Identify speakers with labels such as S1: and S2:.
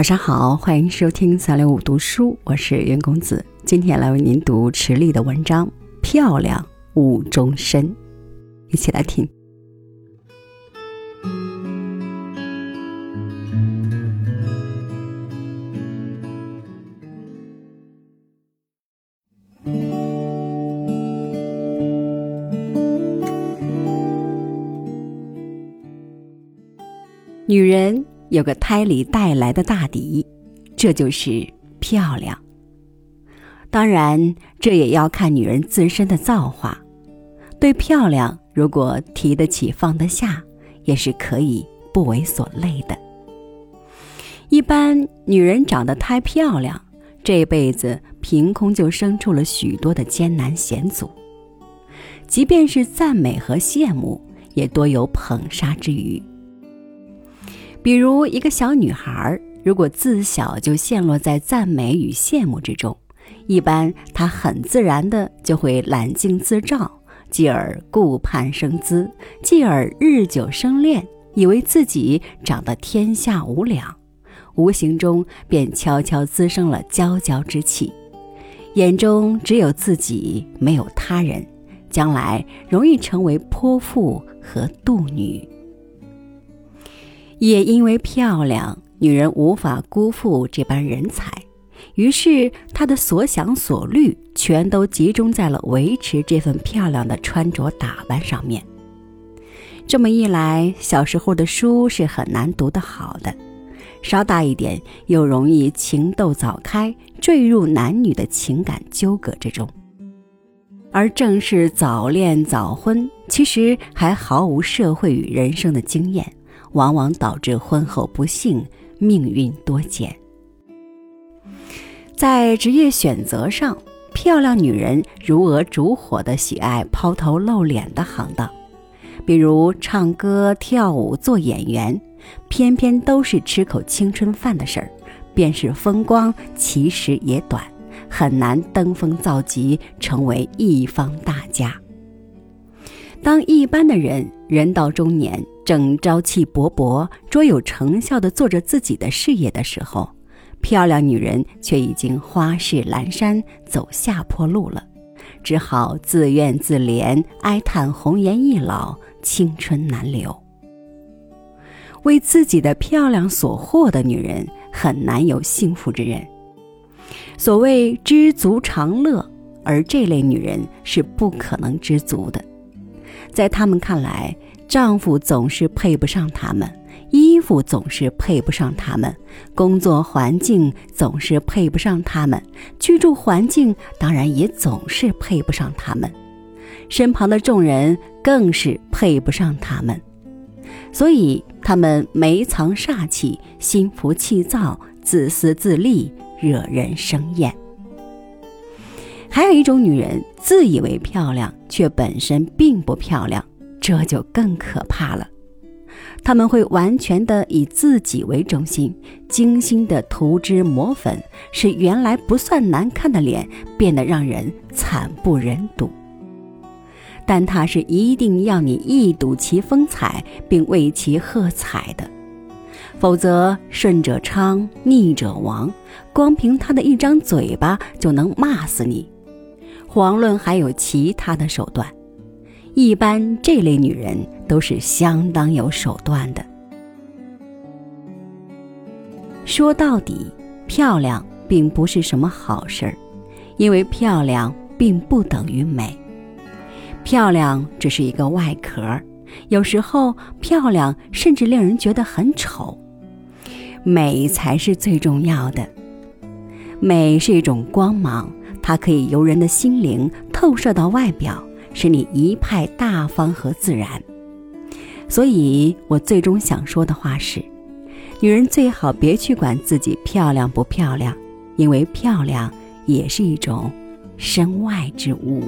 S1: 晚上好，欢迎收听三六五读书，我是袁公子，今天来为您读池莉的文章《漂亮误终身》，一起来听。女人。有个胎里带来的大敌，这就是漂亮。当然，这也要看女人自身的造化。对漂亮，如果提得起放得下，也是可以不为所累的。一般女人长得太漂亮，这辈子凭空就生出了许多的艰难险阻。即便是赞美和羡慕，也多有捧杀之余。比如一个小女孩，如果自小就陷落在赞美与羡慕之中，一般她很自然的就会揽镜自照，继而顾盼生姿，继而日久生恋，以为自己长得天下无两，无形中便悄悄滋生了娇娇之气，眼中只有自己，没有他人，将来容易成为泼妇和妒女。也因为漂亮，女人无法辜负这般人才，于是她的所想所虑全都集中在了维持这份漂亮的穿着打扮上面。这么一来，小时候的书是很难读得好的，稍大一点又容易情窦早开，坠入男女的情感纠葛之中。而正是早恋早婚，其实还毫无社会与人生的经验。往往导致婚后不幸，命运多舛。在职业选择上，漂亮女人如蛾烛火的喜爱抛头露脸的行当，比如唱歌、跳舞、做演员，偏偏都是吃口青春饭的事儿，便是风光，其实也短，很难登峰造极，成为一方大家。当一般的人人到中年。正朝气勃勃、卓有成效地做着自己的事业的时候，漂亮女人却已经花市阑珊，走下坡路了，只好自怨自怜，哀叹红颜易老，青春难留。为自己的漂亮所惑的女人，很难有幸福之人。所谓知足常乐，而这类女人是不可能知足的，在她们看来。丈夫总是配不上他们，衣服总是配不上他们，工作环境总是配不上他们，居住环境当然也总是配不上他们，身旁的众人更是配不上他们，所以他们眉藏煞气，心浮气躁，自私自利，惹人生厌。还有一种女人，自以为漂亮，却本身并不漂亮。这就更可怕了，他们会完全的以自己为中心，精心的涂脂抹粉，使原来不算难看的脸变得让人惨不忍睹。但他是一定要你一睹其风采，并为其喝彩的，否则顺者昌，逆者亡。光凭他的一张嘴巴就能骂死你，遑论还有其他的手段。一般这类女人都是相当有手段的。说到底，漂亮并不是什么好事儿，因为漂亮并不等于美，漂亮只是一个外壳，有时候漂亮甚至令人觉得很丑，美才是最重要的。美是一种光芒，它可以由人的心灵透射到外表。是你一派大方和自然，所以我最终想说的话是：女人最好别去管自己漂亮不漂亮，因为漂亮也是一种身外之物。